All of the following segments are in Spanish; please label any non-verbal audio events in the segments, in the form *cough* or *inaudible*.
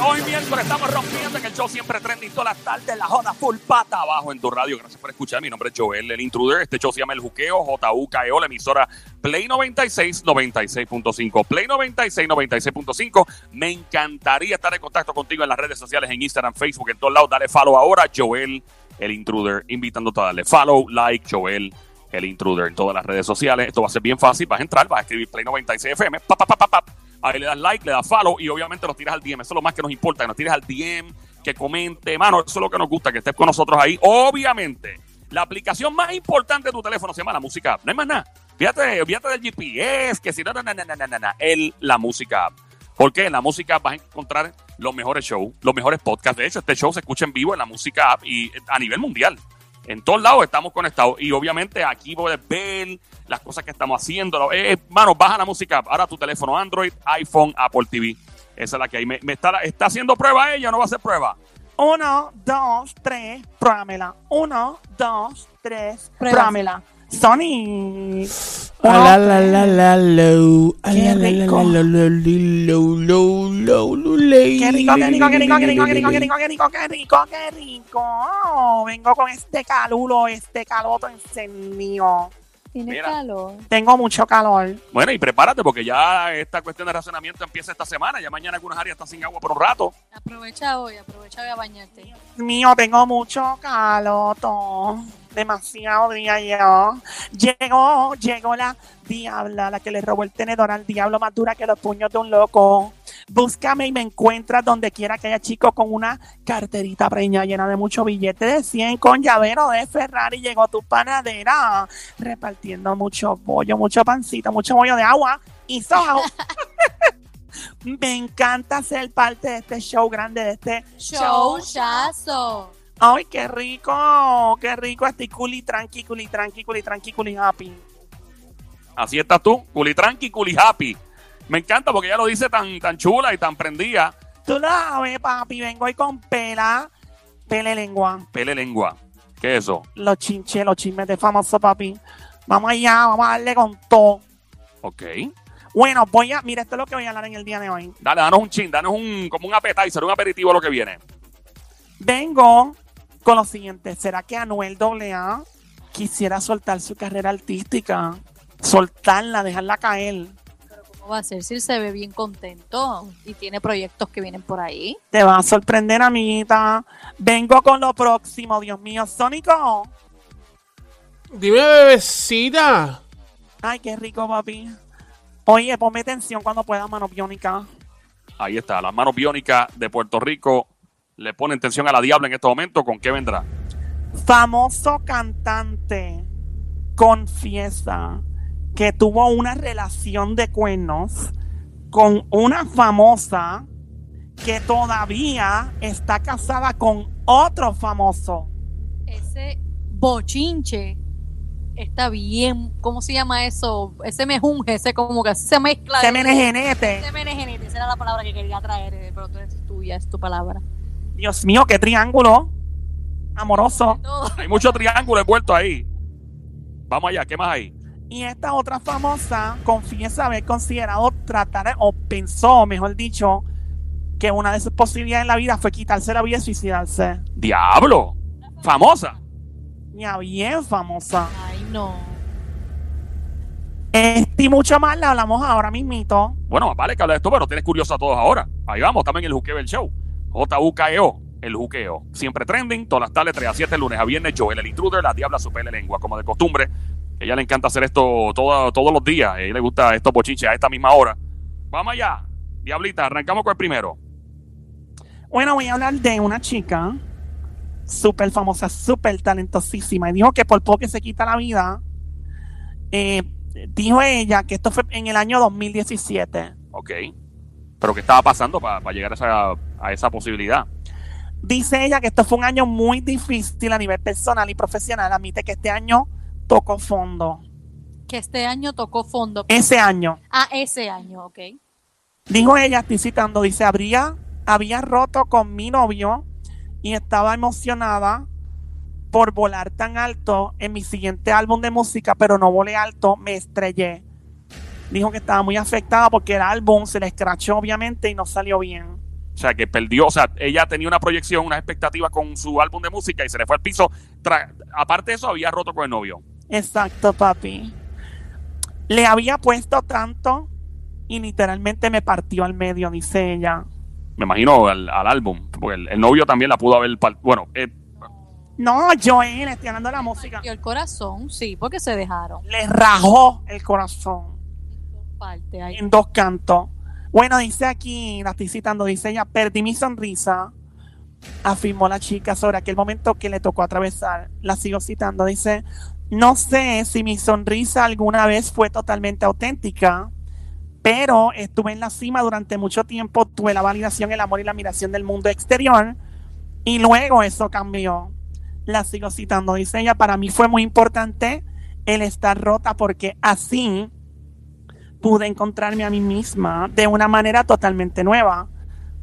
Hoy miércoles estamos rompiendo en el show siempre trending todas las tardes, la joda full pata abajo en tu radio. Gracias por escuchar. Mi nombre es Joel, el intruder. Este show se llama El Juqueo, JUKEO, la emisora Play 96, 96.5. Play 96, 96.5. Me encantaría estar en contacto contigo en las redes sociales, en Instagram, Facebook, en todos lados. Dale follow ahora, Joel, el intruder, invitándote a darle follow, like, Joel, el intruder en todas las redes sociales. Esto va a ser bien fácil. Vas a entrar, vas a escribir Play 96 FM, pa, pa, pa, pa. Ahí le das like, le das follow y obviamente los tiras al DM. Eso es lo más que nos importa, que nos tires al DM, que comente. Mano, eso es lo que nos gusta, que estés con nosotros ahí. Obviamente, la aplicación más importante de tu teléfono se llama la música app. No hay más nada. Fíjate, fíjate del GPS, que si no, no, no, no, no, no, el, la música app. Porque en la música app vas a encontrar los mejores shows, los mejores podcasts. De hecho, este show se escucha en vivo en la música app y a nivel mundial. En todos lados estamos conectados. Y obviamente aquí puedes ver las cosas que estamos haciendo. Eh, mano, baja la música. Ahora tu teléfono Android, iPhone, Apple TV. Esa es la que hay. Me, me está, está haciendo prueba ella, no va a hacer prueba. Uno, dos, tres, pruébamela. Uno, dos, tres, pruébamela. Sony. Qué rico. Qué rico, qué rico, qué rico, qué rico, qué rico, qué rico, qué rico, qué rico. Oh, vengo con este calulo, este caloto encendido. Tiene Mira. calor. Tengo mucho calor. Bueno, y prepárate porque ya esta cuestión de racionamiento empieza esta semana. Ya mañana algunas áreas están sin agua por un rato. Aprovecha hoy, aprovecha hoy a bañarte. Dios mío, tengo mucho caloto. Demasiado día yo. Llegó, llegó la diabla, la que le robó el tenedor al diablo más dura que los puños de un loco. Búscame y me encuentras donde quiera que haya chico con una carterita preña llena de mucho billete de 100 con llavero de Ferrari. Llegó tu panadera repartiendo mucho bollo, mucho pancito, mucho bollo de agua y soja. *laughs* me encanta ser parte de este show grande, de este show. Showchazo. Ay, qué rico, qué rico. Estoy culi tranqui, culi tranqui, culi tranqui, culi happy. Así estás tú, culi tranqui, culi happy. Me encanta porque ella lo dice tan, tan chula y tan prendida. Tú lo sabes, papi, vengo hoy con pela, pele lengua. Pele lengua. ¿Qué es eso? Los chinches, los chismes de famoso, papi. Vamos allá, vamos a darle con todo. Ok. Bueno, voy a, mira, esto es lo que voy a hablar en el día de hoy. Dale, danos un chin, danos un, como un appetizer, un aperitivo a lo que viene. Vengo con lo siguiente. ¿Será que Anuel AA quisiera soltar su carrera artística? Soltarla, dejarla caer. ¿Cómo va a ser si él se ve bien contento y tiene proyectos que vienen por ahí? Te va a sorprender, amiguita. Vengo con lo próximo, Dios mío. Sónico. Dime, bebecita. Ay, qué rico, papi. Oye, ponme atención cuando puedas, mano biónica. Ahí está, las manos biónicas de Puerto Rico le ponen tensión a la diabla en este momento. ¿Con qué vendrá? Famoso cantante confiesa que tuvo una relación de cuernos con una famosa que todavía está casada con otro famoso. Ese bochinche está bien. ¿Cómo se llama eso? Ese mejunje, ese como que se mezcla. Se menegenete. Ese menegenete, esa era la palabra que quería traer, eh, pero tú es tuya, es tu palabra. Dios mío, qué triángulo amoroso. Hay mucho triángulo envuelto ahí. Vamos allá, ¿qué más hay? Y esta otra famosa confiesa haber considerado tratar, o pensó, mejor dicho, que una de sus posibilidades en la vida fue quitarse la vida y suicidarse. ¡Diablo! ¡Famosa! Ya bien famosa. Ay, no. Este y mucho más la hablamos ahora mismito. Bueno, vale que hable de esto, pero tienes curioso a todos ahora. Ahí vamos, también el juqueo del show. J-U-K-E-O, el juqueo. Siempre trending, todas las tardes, 3 a 7, lunes a viernes. Joel, el intruder, la diabla, su pele lengua, como de costumbre. Ella le encanta hacer esto todo- todos los días. A ella le gusta estos bochinches a esta misma hora. Vamos allá. Diablita, arrancamos con el primero. Bueno, voy a hablar de una chica súper famosa, súper talentosísima. Y dijo que por poco que se quita la vida, eh, dijo ella que esto fue en el año 2017. Ok. Pero ¿qué estaba pasando para llegar a esa, a esa posibilidad? Dice ella que esto fue un año muy difícil a nivel personal y profesional. Admite que este año tocó fondo. Que este año tocó fondo. Ese año. Ah, ese año, ok. Dijo ella, estoy citando, dice, habría, había roto con mi novio y estaba emocionada por volar tan alto en mi siguiente álbum de música, pero no volé alto, me estrellé. dijo que estaba muy afectada porque el álbum se le escrachó obviamente y no salió bien. O sea, que perdió, o sea, ella tenía una proyección, unas expectativas con su álbum de música y se le fue al piso. Tra- Aparte de eso, había roto con el novio. Exacto, papi. Le había puesto tanto y literalmente me partió al medio, dice ella. Me imagino al, al álbum. Porque el, el novio también la pudo haber. Bueno, eh, No, Joel, estoy hablando de la música. Y el corazón, sí, porque se dejaron. Le rajó el corazón Parte ahí. en dos cantos. Bueno, dice aquí, la estoy citando, dice ella, perdí mi sonrisa, afirmó la chica sobre aquel momento que le tocó atravesar. La sigo citando, dice, no sé si mi sonrisa alguna vez fue totalmente auténtica, pero estuve en la cima durante mucho tiempo, tuve la validación, el amor y la admiración del mundo exterior, y luego eso cambió. La sigo citando, dice ella, para mí fue muy importante el estar rota porque así pude encontrarme a mí misma de una manera totalmente nueva.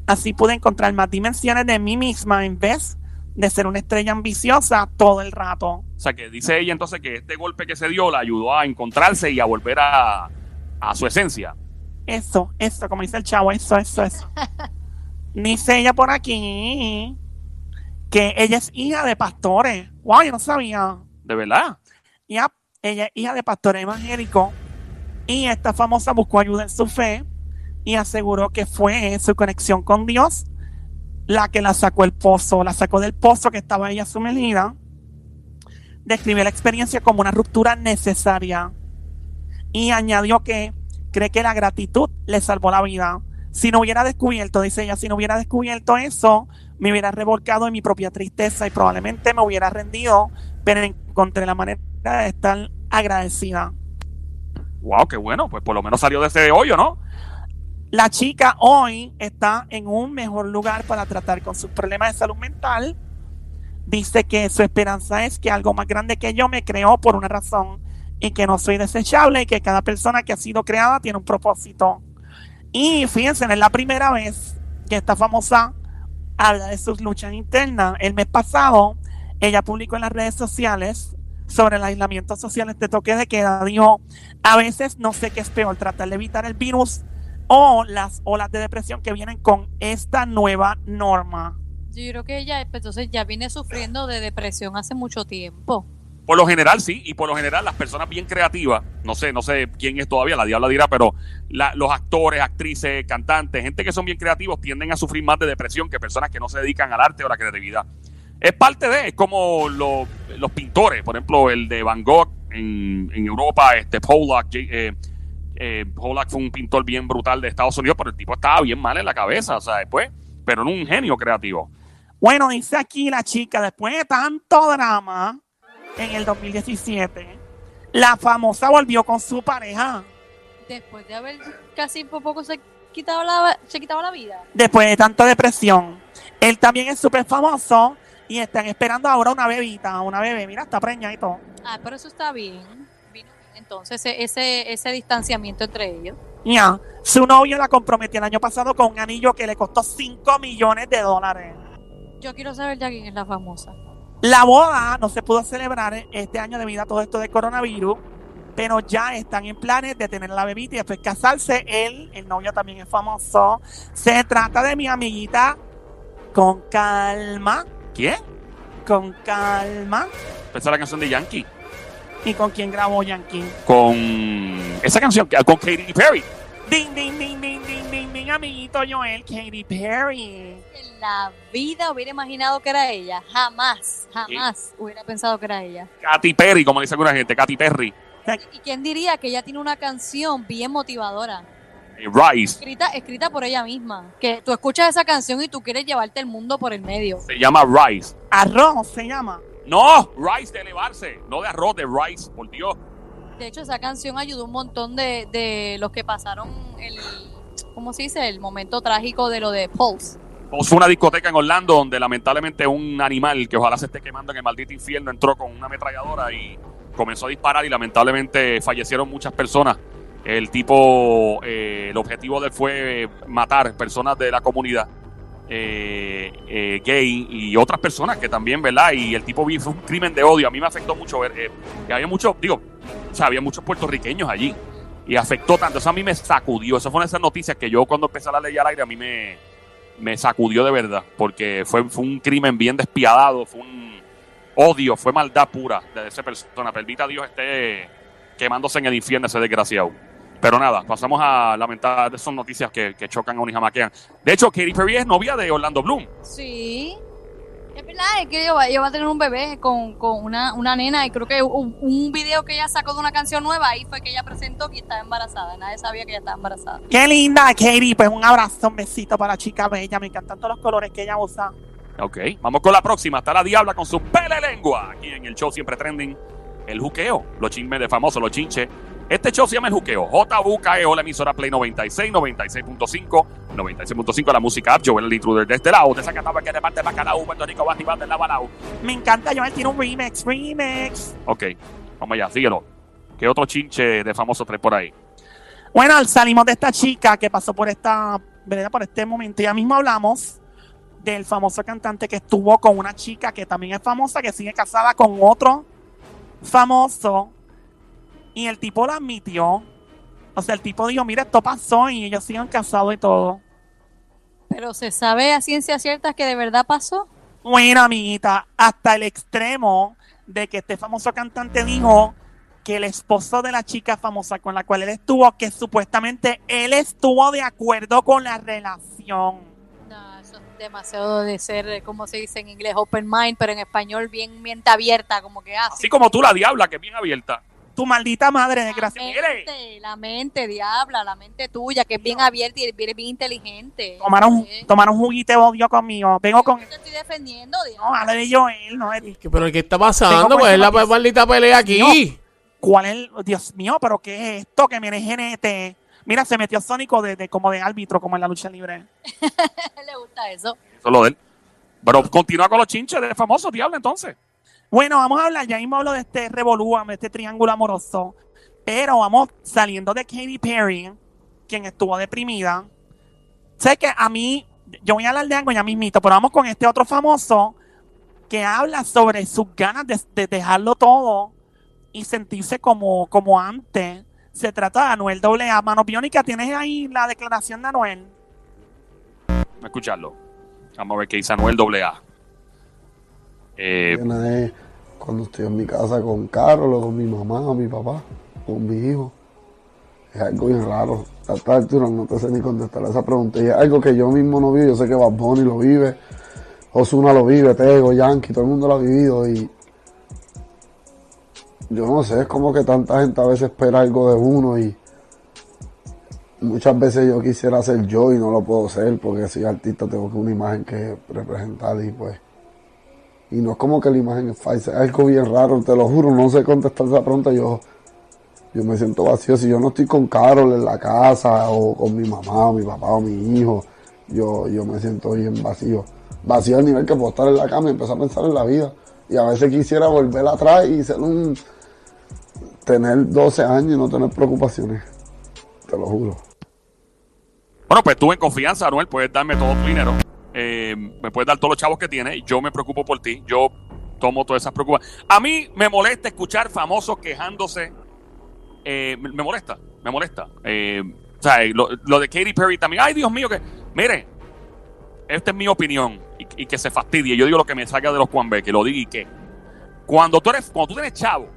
Así pude encontrar más dimensiones de mí misma en vez de ser una estrella ambiciosa todo el rato. o sea, que dice ella entonces que este golpe que se dio la ayudó a encontrarse y a volver a, a su esencia. Eso, eso, como dice el chavo, eso, eso, eso. *laughs* Dice ella por aquí que ella es hija de pastores. Wow, yo no sabía. De verdad. Ya, ella es hija de pastor evangélico y esta famosa buscó ayuda en su fe y aseguró que fue su conexión con Dios la que la sacó el pozo, la sacó del pozo que estaba ella sumergida. Describió la experiencia como una ruptura necesaria y añadió que cree que la gratitud le salvó la vida. Si no hubiera descubierto, dice ella, si no hubiera descubierto eso, me hubiera revolcado en mi propia tristeza y probablemente me hubiera rendido, pero encontré la manera de estar agradecida. Wow, qué bueno. Pues por lo menos salió de ese hoyo, ¿no? La chica hoy está en un mejor lugar para tratar con sus problemas de salud mental. Dice que su esperanza es que algo más grande que yo me creó por una razón y que no soy desechable y que cada persona que ha sido creada tiene un propósito. Y fíjense, es la primera vez que esta famosa habla de sus luchas internas. El mes pasado, ella publicó en las redes sociales sobre el aislamiento social, este toque de queda. Dijo, a veces no sé qué es peor, tratar de evitar el virus o las olas de depresión que vienen con esta nueva norma. Yo creo que ella pues, entonces ya viene sufriendo de depresión hace mucho tiempo. Por lo general, sí, y por lo general las personas bien creativas, no sé, no sé quién es todavía, la diabla dirá, pero la- los actores, actrices, cantantes, gente que son bien creativos tienden a sufrir más de depresión que personas que no se dedican al arte o a la creatividad. Es parte de, es como lo- los pintores, por ejemplo, el de Van Gogh en, en Europa, este Pollock, J- eh, eh, Pollock fue un pintor bien brutal de Estados Unidos, pero el tipo estaba bien mal en la cabeza, o sea, después, pero era un genio creativo. Bueno, dice aquí la chica, después de tanto drama en el 2017, la famosa volvió con su pareja. Después de haber casi por poco se quitado la, se quitaba la vida. Después de tanta depresión. Él también es súper famoso y están esperando ahora una bebita, una bebé. Mira, está preñada y todo. Ah, pero eso está bien. Vino bien. Entonces ese, ese, ese distanciamiento entre ellos. Ya, su novio la comprometió el año pasado con un anillo que le costó 5 millones de dólares. Yo quiero saber ya quién es la famosa. La boda no se pudo celebrar este año debido a todo esto de coronavirus, pero ya están en planes de tener la bebita y después casarse. Él, el novio también es famoso. Se trata de mi amiguita con calma, ¿Quién? con calma. Pensaba la canción de Yankee. ¿Y con quién grabó Yankee? Con esa canción, que- con Katy Perry. Ding, ding, ding, ding, ding, ding, ding, amiguito Joel, Katy Perry. En la vida hubiera imaginado que era ella. Jamás, jamás hubiera pensado que era ella. Katy Perry, como dice alguna gente, Katy Perry. ¿Y quién diría que ella tiene una canción bien motivadora? Eh, Rise. Escrita, escrita por ella misma. Que tú escuchas esa canción y tú quieres llevarte el mundo por el medio. Se llama Rise. Arroz se llama. No, Rise de elevarse, no de arroz, de Rise, por Dios. De hecho, esa canción ayudó un montón de, de los que pasaron el, ¿cómo se dice? El momento trágico de lo de Pulse. Pues fue una discoteca en Orlando donde lamentablemente un animal que ojalá se esté quemando en el maldito infierno entró con una ametralladora y comenzó a disparar y lamentablemente fallecieron muchas personas. El tipo, eh, el objetivo de él fue matar personas de la comunidad eh, eh, gay y otras personas que también, ¿verdad? Y el tipo fue un crimen de odio. A mí me afectó mucho ver eh, que había muchos, digo, o sea, había muchos puertorriqueños allí. y afectó tanto. Eso a mí me sacudió. Eso fue una de esas noticias que yo cuando empecé a leer al aire a mí me, me sacudió de verdad. Porque fue, fue un crimen bien despiadado, fue un odio, fue maldad pura de esa persona. Permita Dios esté quemándose en el infierno ese desgraciado. Pero nada, pasamos a lamentar de esas noticias que, que chocan a un y jamaquean. De hecho, Katy Perry es novia de Orlando Bloom. Sí. Es verdad, es que ella va, ella va a tener un bebé con, con una, una nena y creo que un, un video que ella sacó de una canción nueva, ahí fue que ella presentó que estaba embarazada. Nadie sabía que ella estaba embarazada. Qué linda, Katie. Pues un abrazo, un besito para la chica bella. Me encantan todos los colores que ella usa. Ok, vamos con la próxima. Está la Diabla con su pele lengua. Aquí en el show siempre trending. El juqueo. Los chismes de famosos, los chinches. Este show se llama El Juqueo. JUKEO, la emisora Play 96, 96.5, 96.5 la música app. Joel el intruder de este lado. De esa cataba que reparte bacalao. Puerto Rico, Batibán del Labalao. Me encanta, Joel tiene un remix, remix. Ok, vamos allá, síguelo. ¿Qué otro chinche de famoso trae por ahí? Bueno, salimos de esta chica que pasó por esta, ¿verdad? por este momento. Ya mismo hablamos del famoso cantante que estuvo con una chica que también es famosa, que sigue casada con otro famoso. Y el tipo lo admitió. O sea, el tipo dijo, mira, esto pasó y ellos siguen casados y todo. Pero se sabe a ciencia cierta que de verdad pasó. Bueno, amiguita, hasta el extremo de que este famoso cantante dijo que el esposo de la chica famosa con la cual él estuvo, que supuestamente él estuvo de acuerdo con la relación. No, eso es demasiado de ser, como se dice en inglés, open mind, pero en español bien mente abierta, como que ah, Así como tú, la Diabla, que es bien abierta. Tu maldita madre, la desgracia. Mire, mente, la mente, diabla, la mente tuya, que es bien abierta y eres bien inteligente. tomaron, tomaron un juguito de odio conmigo. Vengo con. Yo te estoy defendiendo, No, diabla. habla de Joel, no ¿Qué- ¿Pero qué está pasando? Pues es la maldita pelea aquí. ¿Cuál es el- Dios mío, pero qué es esto? Que me GNT. Mira, se metió Sónico de, de- como de árbitro, como en la lucha libre. *laughs* Le gusta eso. Eso es lo de él. Pero continúa con los chinches de famosos, Diabla, entonces. Bueno, vamos a hablar, ya mismo hablo de este revolúame, este triángulo amoroso. Pero vamos saliendo de Katy Perry, quien estuvo deprimida. Sé que a mí, yo voy a hablar de algo ya mismito, pero vamos con este otro famoso que habla sobre sus ganas de, de dejarlo todo y sentirse como, como antes. Se trata de Anuel AA. Mano Biónica, ¿tienes ahí la declaración de Anuel? Escucharlo. Vamos a ver qué dice Anuel AA. Eh, es cuando estoy en mi casa con Carol con mi mamá o mi papá, con mi hijo. Es algo bien raro. A esta altura no te sé ni contestar a esa pregunta. Y es algo que yo mismo no vivo. Yo sé que Bad Bunny lo vive, Osuna lo vive, Tego, Yankee, todo el mundo lo ha vivido. Y yo no sé, es como que tanta gente a veces espera algo de uno y muchas veces yo quisiera ser yo y no lo puedo ser porque soy artista, tengo que una imagen que representar y pues y no es como que la imagen es falsa, es algo bien raro, te lo juro, no sé contestar esa pregunta, yo, yo me siento vacío, si yo no estoy con Carol en la casa, o con mi mamá, o mi papá, o mi hijo, yo, yo me siento bien vacío, vacío al nivel que puedo estar en la cama y empezar a pensar en la vida, y a veces quisiera volver atrás y ser un, tener 12 años y no tener preocupaciones, te lo juro. Bueno, pues tú en confianza, Anuel, puedes darme todo tu dinero. Eh, me puedes dar todos los chavos que tienes. Yo me preocupo por ti. Yo tomo todas esas preocupaciones. A mí me molesta escuchar famosos quejándose. Eh, me, molesta, me molesta. Eh, o sea, lo, de Katy Perry también. Ay, Dios mío, que. Mire, esta es mi opinión. Y, y que se fastidie. Yo digo lo que me salga de los Juan B, que lo diga y que. Cuando tú eres, cuando tú tienes chavo,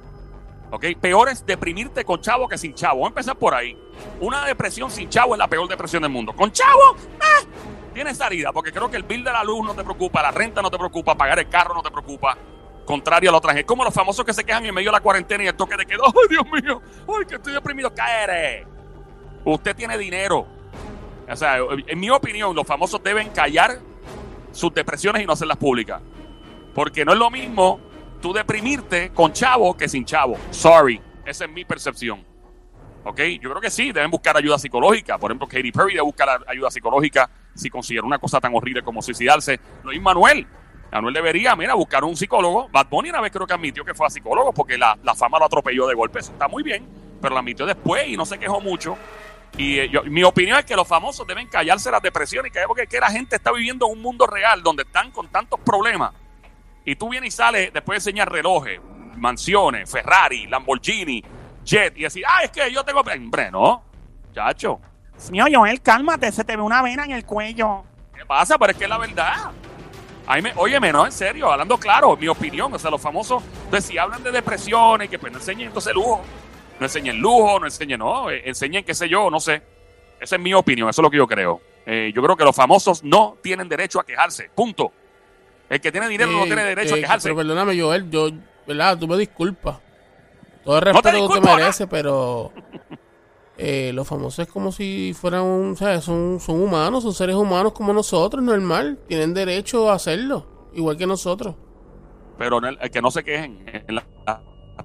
¿ok? Peor es deprimirte con chavo que sin chavo. Vamos a empezar por ahí. Una depresión sin chavo es la peor depresión del mundo. Con chavo, ¡ah! Tienes salida, porque creo que el bill de la luz no te preocupa, la renta no te preocupa, pagar el carro no te preocupa. Contrario a la otra gente. Como los famosos que se quejan en medio de la cuarentena y el toque de queda. ¡Ay, Dios mío! ¡Ay, que estoy deprimido! ¡Caere! Usted tiene dinero. O sea, en mi opinión, los famosos deben callar sus depresiones y no hacerlas públicas. Porque no es lo mismo tú deprimirte con chavo que sin chavo. Sorry. Esa es mi percepción. ¿Ok? Yo creo que sí, deben buscar ayuda psicológica. Por ejemplo, Katy Perry debe buscar ayuda psicológica si considera una cosa tan horrible como suicidarse. Lo mismo Manuel. Manuel debería, mira, buscar un psicólogo. Bad Bunny una vez creo que admitió que fue a psicólogo porque la, la fama lo atropelló de golpe. Eso está muy bien, pero lo admitió después y no se quejó mucho. Y eh, yo- mi opinión es que los famosos deben callarse las depresiones y callar porque es que la gente está viviendo en un mundo real donde están con tantos problemas. Y tú vienes y sales después de enseñar relojes, mansiones, Ferrari, Lamborghini, jet y decir, ah, es que yo tengo. Hombre, no. Chacho. Dios mío, Joel, cálmate, se te ve una vena en el cuello. ¿Qué pasa? Pero es que es la verdad. Ay, me, óyeme, no, en serio, hablando claro, mi opinión, o sea, los famosos, entonces si hablan de depresiones, que pues no enseñen entonces lujo, no enseñen lujo, no enseñen, no, eh, enseñen qué sé yo, no sé. Esa es mi opinión, eso es lo que yo creo. Eh, yo creo que los famosos no tienen derecho a quejarse, punto. El que tiene dinero no Eh, tiene derecho a quejarse. Pero perdóname, Joel, yo, ¿verdad? Tú me disculpas. Todo el No te respeto que disculpo, te ¿no? merece, pero *laughs* eh, los famosos es como si fueran un, ¿sabes? Son, son humanos, son seres humanos como nosotros, normal. Tienen derecho a hacerlo, igual que nosotros. pero no- eh, que no se quejen en las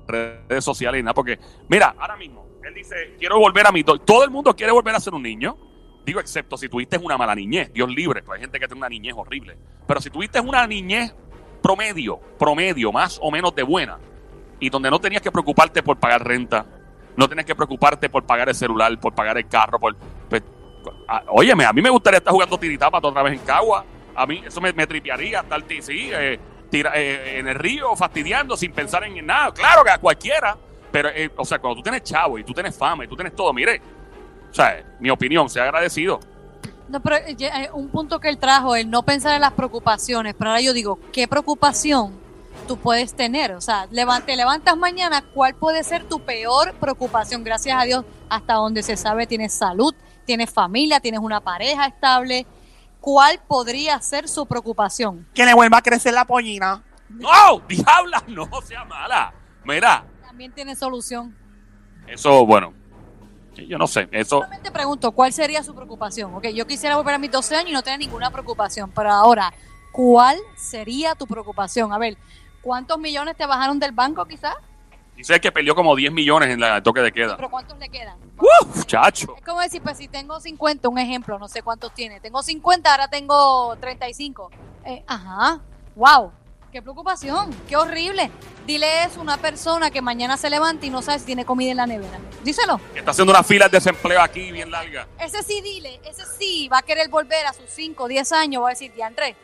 redes sociales y nada, porque mira, ahora mismo, él dice, quiero volver a mi... do-". Todo el mundo quiere volver a ser un niño, digo, excepto si tuviste una mala niñez, Dios libre, pues hay gente que tiene una niñez horrible, pero si tuviste una niñez promedio, promedio, más o menos de buena, y donde no tenías que preocuparte por pagar renta, no tenías que preocuparte por pagar el celular, por pagar el carro, por... pues, a- óyeme, a mí me gustaría estar jugando tiritapa otra vez en Cagua, a mí eso me, me tripearía estar, sí, eh, eh, en el río fastidiando sin pensar en nada. Claro que a cualquiera, pero, eh, o sea, cuando tú tienes chavo y tú tienes fama y tú tienes todo, mire, o sea, mi opinión, sea agradecido. No, pero eh, eh, un punto que él trajo, el no pensar en las preocupaciones. Pero ahora yo digo, ¿qué preocupación tú puedes tener? O sea, te levantas mañana, ¿cuál puede ser tu peor preocupación? Gracias a Dios, hasta donde se sabe, tienes salud, tienes familia, tienes una pareja estable. ¿Cuál podría ser su preocupación? Que le vuelva a crecer la pollina. ¡No! ¡Diabla! *laughs* No sea mala. Mira, También tiene solución. eso, bueno, yo no sé, eso, Solamente pregunto, ¿cuál sería su preocupación? Ok, yo quisiera volver a mis 12 años y no tener ninguna preocupación, pero ahora, ¿cuál sería tu preocupación? A ver, ¿cuántos millones te bajaron del banco quizás? dice que perdió como 10 millones en la- toque de queda. ¿Pero cuántos le quedan? ¡Uf, chacho! Es como decir, pues si tengo 50, un ejemplo, no sé cuántos tiene. Tengo 50, ahora tengo 35. Eh, ajá, wow, qué preocupación, qué horrible. Dile eso a una persona que mañana se levanta y no sabe si tiene comida en la nevera. Díselo. Está haciendo una fila de desempleo aquí bien larga. Ese sí, dile, ese sí va a querer volver a sus 5, 10 años, va a decir, Diandre,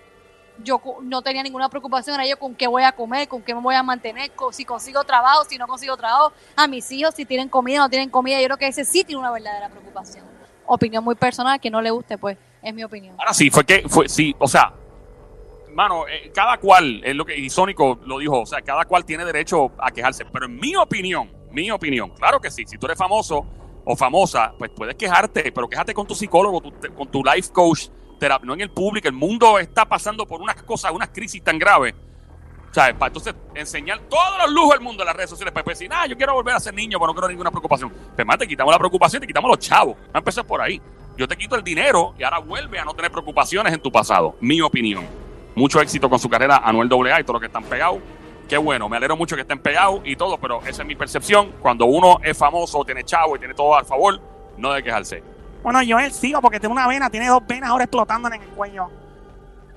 yo no tenía ninguna preocupación, era yo con qué voy a comer, con qué me voy a mantener, si consigo trabajo, si no consigo trabajo, a mis hijos, si tienen comida no tienen comida, yo creo que ese sí tiene una verdadera preocupación. Opinión muy personal, que no le guste, pues, es mi opinión. Ahora sí, fue que, fue, sí, o sea, mano, eh, cada cual, es lo que, y Sónico lo dijo, o sea, cada cual tiene derecho a quejarse, pero en mi opinión, mi opinión, claro que sí, si tú eres famoso o famosa, pues puedes quejarte, pero quéjate con tu psicólogo, tu- con tu life coach, no en el público, el mundo está pasando por unas cosas, unas crisis tan graves. Sea, para entonces enseñar todos los lujos del mundo en las redes sociales, para decir, ah, yo quiero volver a ser niño, pero no quiero ninguna preocupación. Pues más, te quitamos la preocupación, te quitamos los chavos. A empezar por ahí. Yo te quito el dinero y ahora vuelve a no tener preocupaciones en tu pasado. Mi opinión. Mucho éxito con su carrera, Anuel AA y todos los que están pegados. Qué bueno, me alegro mucho que estén pegados y todo, pero esa es mi percepción. Cuando uno es famoso, tiene chavo y tiene todo a favor, no debe quejarse. Bueno, Joel, sigo porque tiene una vena, tiene dos venas ahora explotando en el cuello.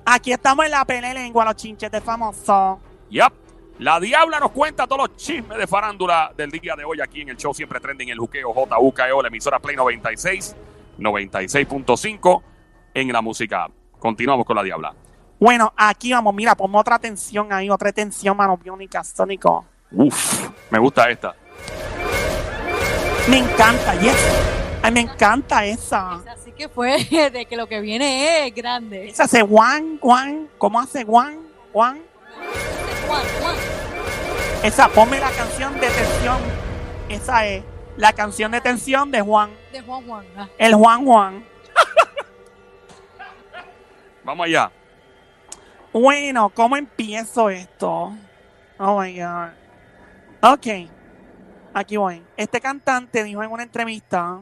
Aquí estamos en la pelea lengua, los chinches de famoso. Yep. La Diabla nos cuenta todos los chismes de farándula del día de hoy aquí en el show Siempre Trending, el juqueo JUKEO, la emisora Play 96, 96.5 en la música. Continuamos con la Diabla. Bueno, aquí vamos, mira, ponme otra tensión ahí, otra tensión, mano biónica, Sónico. Uf, me gusta esta. Me encanta, yes. Ay, me encanta esa. Así que fue *laughs* de que lo que viene es grande. Esa hace Juan, Juan, ¿cómo hace Juan? Juan. Juan, Juan. Esa, ponme la canción de tensión. Esa es la canción de tensión de Juan. De Juan Juan. ah. El Juan Juan. *laughs* Vamos allá. Bueno, ¿cómo empiezo esto? Oh my God. Ok. Aquí voy. Este cantante dijo en una entrevista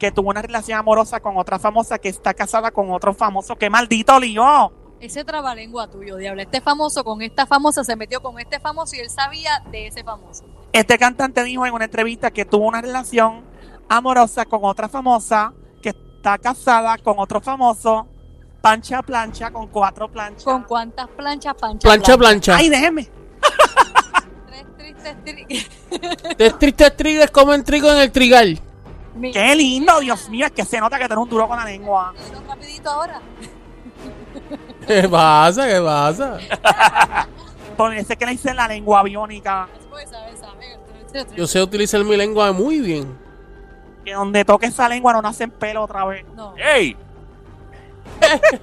que tuvo una relación amorosa con otra famosa que está casada con otro famoso. ¡Qué maldito lío! Ese trabalengua tuyo, diablo. Este famoso con esta famosa se metió con este famoso y él sabía de ese famoso. Este cantante dijo en una entrevista que tuvo una relación amorosa con otra famosa que está casada con otro famoso. Pancha plancha con cuatro planchas. ¿Con cuántas planchas? Plancha, Plancha, plancha. Ay, déjeme. *laughs* Tres tristes tri- Tres tristes trigues comen trigo en el trigal. Mi- Qué lindo, Dios mío. Es que se nota que tiene un duro con la lengua. Rapidito ahora. *laughs* ¿Qué pasa? ¿Qué pasa? *laughs* Por ese que le dicen la lengua biónica. Después, ¿sabes? ¿sabes? Yo sé utilizar mi lengua muy bien. Que donde toque esa lengua no nacen pelo otra vez. No. ¡Ey! *laughs*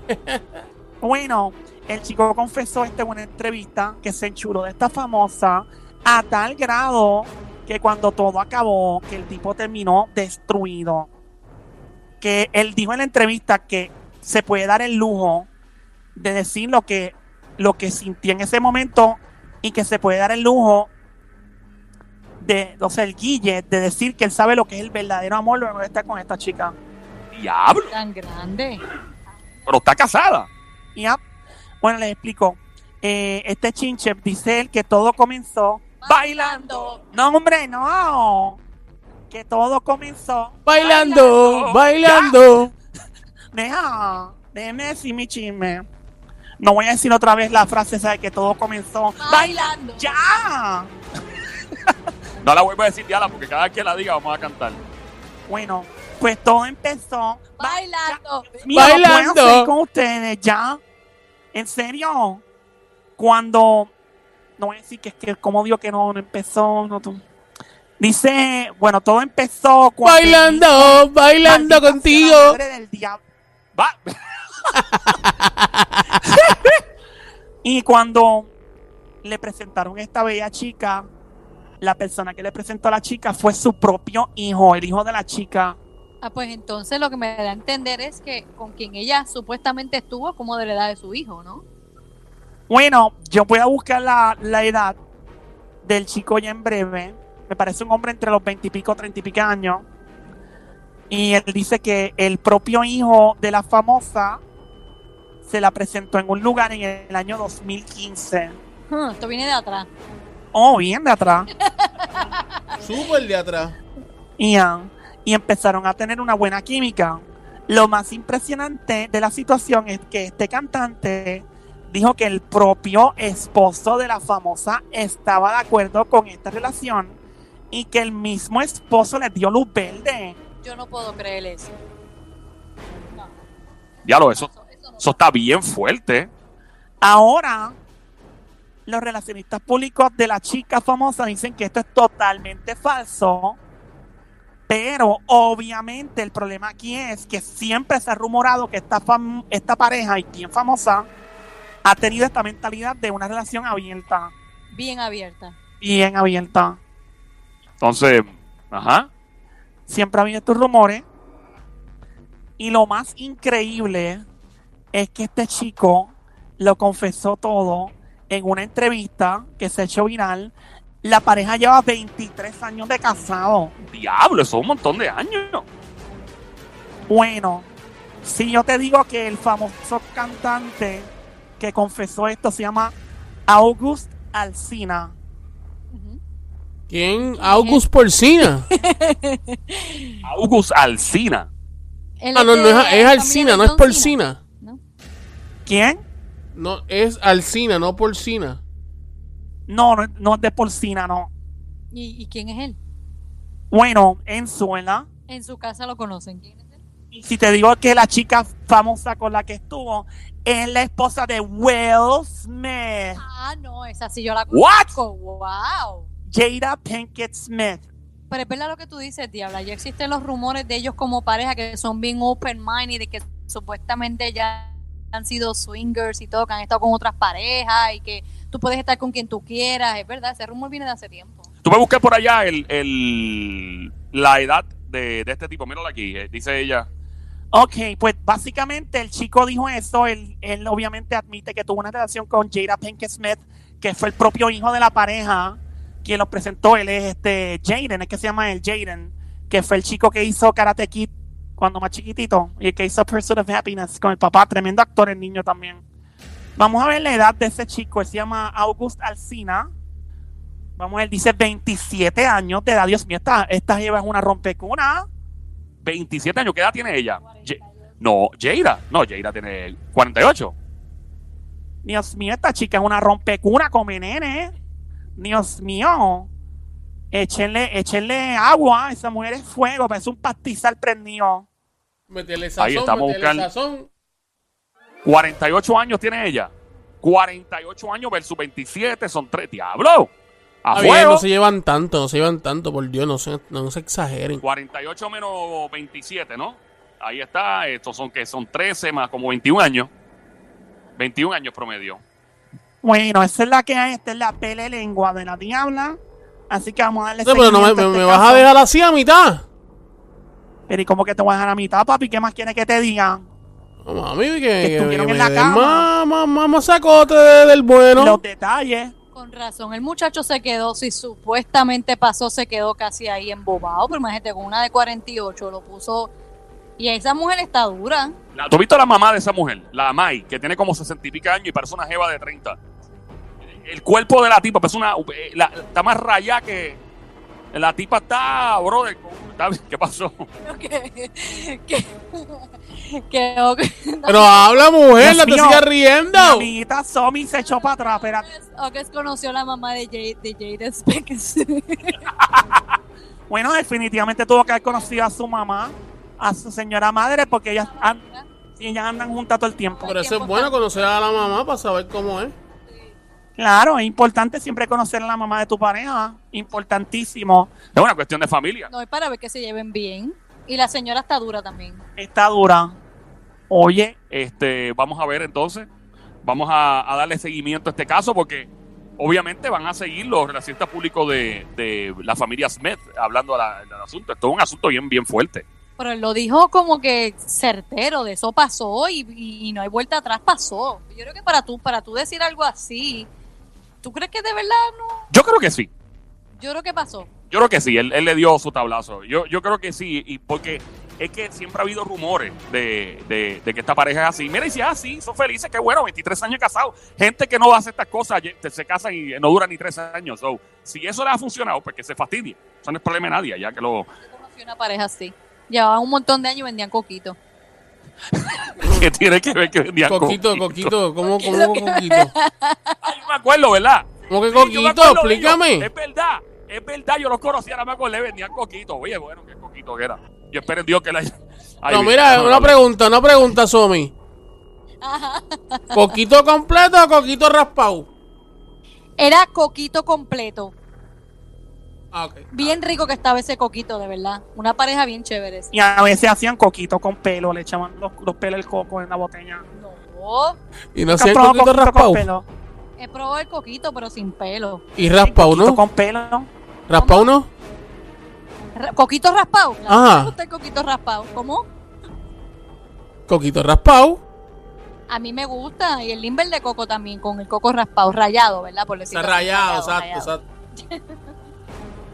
Bueno, el chico confesó esto en una entrevista que se enchuló de esta famosa a tal grado que cuando todo acabó, que el tipo terminó destruido. Que él dijo en la entrevista que se puede dar el lujo de decir lo que, lo que sintió en ese momento y que se puede dar el lujo de, o sea, el guille, de decir que él sabe lo que es el verdadero amor luego de estar con esta chica. ¡Diablo! Tan grande. Pero está casada. Ya. Bueno, les explico. Eh, este chinche dice él que todo comenzó bailando. No, hombre, no. Que todo comenzó. Bailando, bailando. Deja, déjeme decir mi chisme. No voy a decir otra vez la frase esa de que todo comenzó Bailando. ¡Ya! *laughs* No la vuelvo a decir diabla porque cada vez que la diga vamos a cantar. Bueno, pues todo empezó Bailando. Mira, no puedo Bailando. hacer con ustedes ya. En serio. Cuando. No voy a decir que es que, como digo que no, no empezó. No, tú- Dice, bueno, todo empezó cuando. Bailando, bailando contigo. madre del diablo. Va. *laughs* Y cuando le presentaron a esta bella chica, la persona que le presentó a la chica fue su propio hijo, el hijo de la chica. Ah, pues entonces lo que me da a entender es que con quien ella supuestamente estuvo como de la edad de su hijo, ¿no? Bueno, yo voy a buscar la, la edad del chico ya en breve. Me parece un hombre entre los 20 y pico, 30 y pico años. Y él dice que el propio hijo de la famosa se la presentó en un lugar en el año 2015. Hmm, esto viene de atrás. Oh, bien de atrás. *laughs* Súper de atrás. y, ah, y empezaron a tener una buena química. Lo más impresionante de la situación es que este cantante dijo que el propio esposo de la famosa estaba de acuerdo con esta relación y que el mismo esposo le dio luz verde. Yo no puedo creer eso. Diablo, eso, Eso, eso no eso está bien fuerte. Ahora, los relacionistas públicos de la chica famosa dicen que esto es totalmente falso. Pero obviamente el problema aquí es que siempre se ha rumorado que esta, fam- esta pareja, y bien famosa, ha tenido esta mentalidad de una relación abierta. Bien abierta. Bien abierta. Entonces, ajá. Siempre ha habido estos rumores. Y lo más increíble es que este chico lo confesó todo en una entrevista que se ha hecho viral. La pareja lleva 23 años de casado. Diablo, eso es un montón de años. Bueno, si yo te digo que el famoso cantante que confesó esto se llama August Alsina. ¿Quién? August Porcina. *laughs* August Alsina. Ah, no, no es, es Alcina, no es Porcina. ¿no? ¿Quién? No, es Alcina, no Porcina. No, no, no es de porcina, no. ¿Y, y quién es él? Bueno, en Suela. En su casa lo conocen. ¿Quién es? Y si te digo que la chica famosa con la que estuvo es la esposa de Will Smith, Ah, no, esa sí yo la What? ¡Wow! Jada Pinkett Smith. Pero es verdad lo que tú dices, Diabla. Ya existen los rumores de ellos como pareja que son bien open mind y de que supuestamente ya han sido swingers y todo, que han estado con otras parejas y que tú puedes estar con quien tú quieras. Es verdad, ese rumor viene de hace tiempo. Tú me busqué por allá el, el, la edad de, de este tipo. Míralo aquí. eh, dice ella. Ok, pues básicamente el chico dijo eso. Él, él obviamente admite que tuvo una relación con Jada Pinkett Smith, que fue el propio hijo de la pareja quien lo presentó. Él es este Jaden, es que se llama el Jaden, que fue el chico que hizo Karate Kid cuando más chiquitito y que hizo Pursuit of Happiness con el papá. Tremendo actor, el niño también. Vamos a ver la edad de ese chico. Él se llama August Alsina. Vamos ver, dice 27 años de edad. Dios mío, esta, esta lleva una rompecuna. 27 años. ¿Qué edad tiene ella? Ye- no, Jada. No, Jada tiene 48. Dios mío, esta chica es una rompecuna come nene. Dios mío. Échenle, échenle agua. Esa mujer es fuego. Parece un pastizal prendido. Métele sazón, Ahí estamos buscando. sazón. 48 años tiene ella. 48 años versus 27 son tres. Diablo. A Está bien, fuego. no se llevan tanto, no se llevan tanto, por Dios, no se, no se exageren. 48 menos 27, ¿no? Ahí está. Estos son que son 13 más como 21 años. 21 años promedio. Bueno, esa es la que hay, esta es la pele lengua de la diabla. Así que vamos a darle No, pero no me, este me vas a dejar así a mitad. Pero ¿y cómo que te voy a dejar a mitad, papi? ¿Qué más quieres que te diga? No, mami, que, que, que estuvieron me en la cama. más, más, más, sacote de- del bueno. Los detalles. Con razón, el muchacho se quedó, si supuestamente pasó, se quedó casi ahí embobado. Pero imagínate, con una de 48 lo puso. Y esa mujer está dura. La- ¿Tú has visto la mamá de esa mujer? La Mai, que tiene como 60 y pico años y parece una jeva de 30. El cuerpo de la tipa, pues una, eh, está más rayada que... La tipa está, brother. ¿Qué pasó? Que, que, que- Pero habla, mujer, Dios no te mío. sigas Mi riendo. amiguita Somi se echó para atrás. Espérate. o que conoció a la mamá de Jade, de Jade Specs. *laughs* Bueno, definitivamente tuvo que haber conocido a su mamá, a su señora madre, porque ellas, ellas andan juntas todo el tiempo. Pero eso es bueno conocer a la mamá para saber cómo es. Claro, es importante siempre conocer a la mamá de tu pareja. Importantísimo. Es una cuestión de familia. No, es para ver que se lleven bien. Y la señora está dura también. Está dura. Oye, Este, vamos a ver entonces. Vamos a, a darle seguimiento a este caso porque obviamente van a seguir los relacionistas públicos de, de la familia Smith hablando de la- del asunto. Esto es un asunto bien, bien fuerte. Pero él lo dijo como que certero, de eso pasó y, y- y no hay vuelta atrás, pasó. Yo creo que para tú, para tú decir algo así, ¿tú crees que de verdad no? Yo creo que sí. Yo creo que pasó. Yo creo que sí, él, él le dio su tablazo. Yo, yo creo que sí, y porque es que siempre ha habido rumores de, de- de que esta pareja es así. Mira, y si es así, son felices, qué bueno, 23 años casados. Gente que no hace estas cosas, se casan y no duran ni 3 años. So, si eso le ha funcionado, pues que se fastidie. Eso no es problema de nadie, ya que lo Yo conocí una pareja así. Llevaban un montón de años y vendían coquito. *laughs* que tiene que ver que vendían Coquito, coquito. coquito, ¿cómo, cómo coquito? Yo me acuerdo, ¿verdad? ¿Cómo que Sí, coquito? acuerdo Explícame. ellos. Es verdad, es verdad, yo los conocía, ahora me acordé, vendían coquito. Oye, bueno, qué coquito que era. Yo espero en Dios que la haya. Ay, No, mira, una pregunta, una pregunta, Somi. ¿Coquito completo o coquito raspado? Era coquito completo. Ah. Bien rico que estaba ese coquito, de verdad. Una pareja bien chévere. y a veces hacían coquito con pelo, le echaban los, los pelos del coco en la botella. No. Y no ¿Nunca hacían coquito coquito raspado. pelo? He probado el coquito, pero sin pelo. Y raspado, ¿no? con pelo. Raspado, ¿no? ¿Coquito raspado? Claro, Ajá. me gusta el coquito raspado. ¿Cómo? Coquito raspado. A mí me gusta. Y el limber de coco también, con el coco raspado, rayado, ¿verdad? Por decirlo así, rayado, exacto, rayado. exacto. *laughs*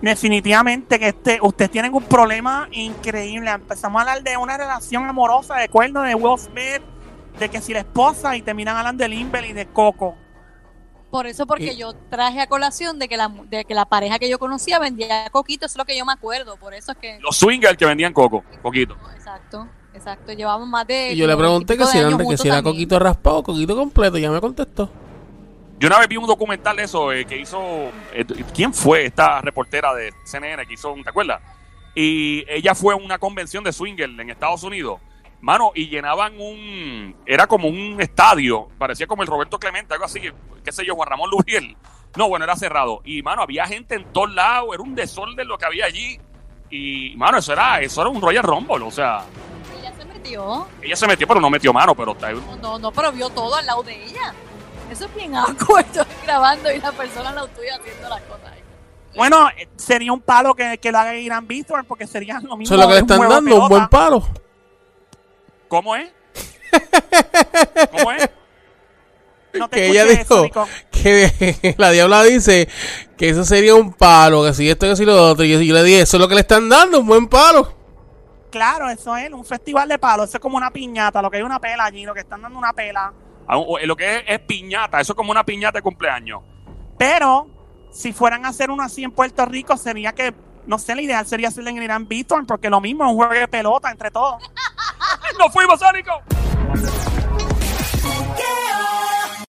Definitivamente que este, ustedes tienen un problema increíble. Empezamos a hablar de una relación amorosa, de acuerdo, de Will Smith, de que si la esposa y terminan hablando de Limber y de Coco. Por eso, porque Y- yo traje a colación de que, la, de que la pareja que yo conocía vendía coquito, eso es lo que yo me acuerdo. Por eso es que. Los swingers que vendían coco, coquito. Exacto, exacto. Llevamos más de. Y yo le pregunté que si, de, que si era coquito raspado o coquito completo. Ya me contestó. Yo una vez vi un documental de eso eh, que hizo. eh, ¿Quién fue esta reportera de CNN que hizo un. ¿Te acuerdas? Y ella fue a una convención de swinger en Estados Unidos. Mano, y llenaban un. Era como un estadio. Parecía como el Roberto Clemente, algo así. Qué sé yo, Juan Ramón Luriel. No, bueno, era cerrado. Y, mano, había gente en todos lados. Era un desorden lo que había allí. Y, mano, eso era, eso era un Royal Rumble. O sea, Ella se metió. ella se metió, pero no metió mano. Pero No, no, no, pero vio todo al lado de ella. Eso es bien acuerdo *laughs* grabando y la persona al lado tuyo haciendo las cosas. ahí. Bueno, eh, sería un palo que, que lo haga Irán Bithorn porque sería lo mismo. Eso es lo que le un están de dando, un buen palo. ¿Cómo es? *laughs* ¿Cómo es? No te que ella dijo eso, que *laughs* la diabla dice que eso sería un palo, que si esto, que si lo otro. Y yo, yo le dije, eso es lo que le están dando, un buen palo. Claro, eso es un festival de palos. Eso es como una piñata, lo que hay una pela allí, lo que están dando una pela. Eh, lo que es, piñata, eso es como una piñata de cumpleaños. Pero si fueran a hacer uno así en Puerto Rico, sería que, no sé, la ideal sería hacerlo en Irán Beaton, porque lo mismo es un juego de pelota entre todos. *laughs* ¡Nos fuimos, Sónico!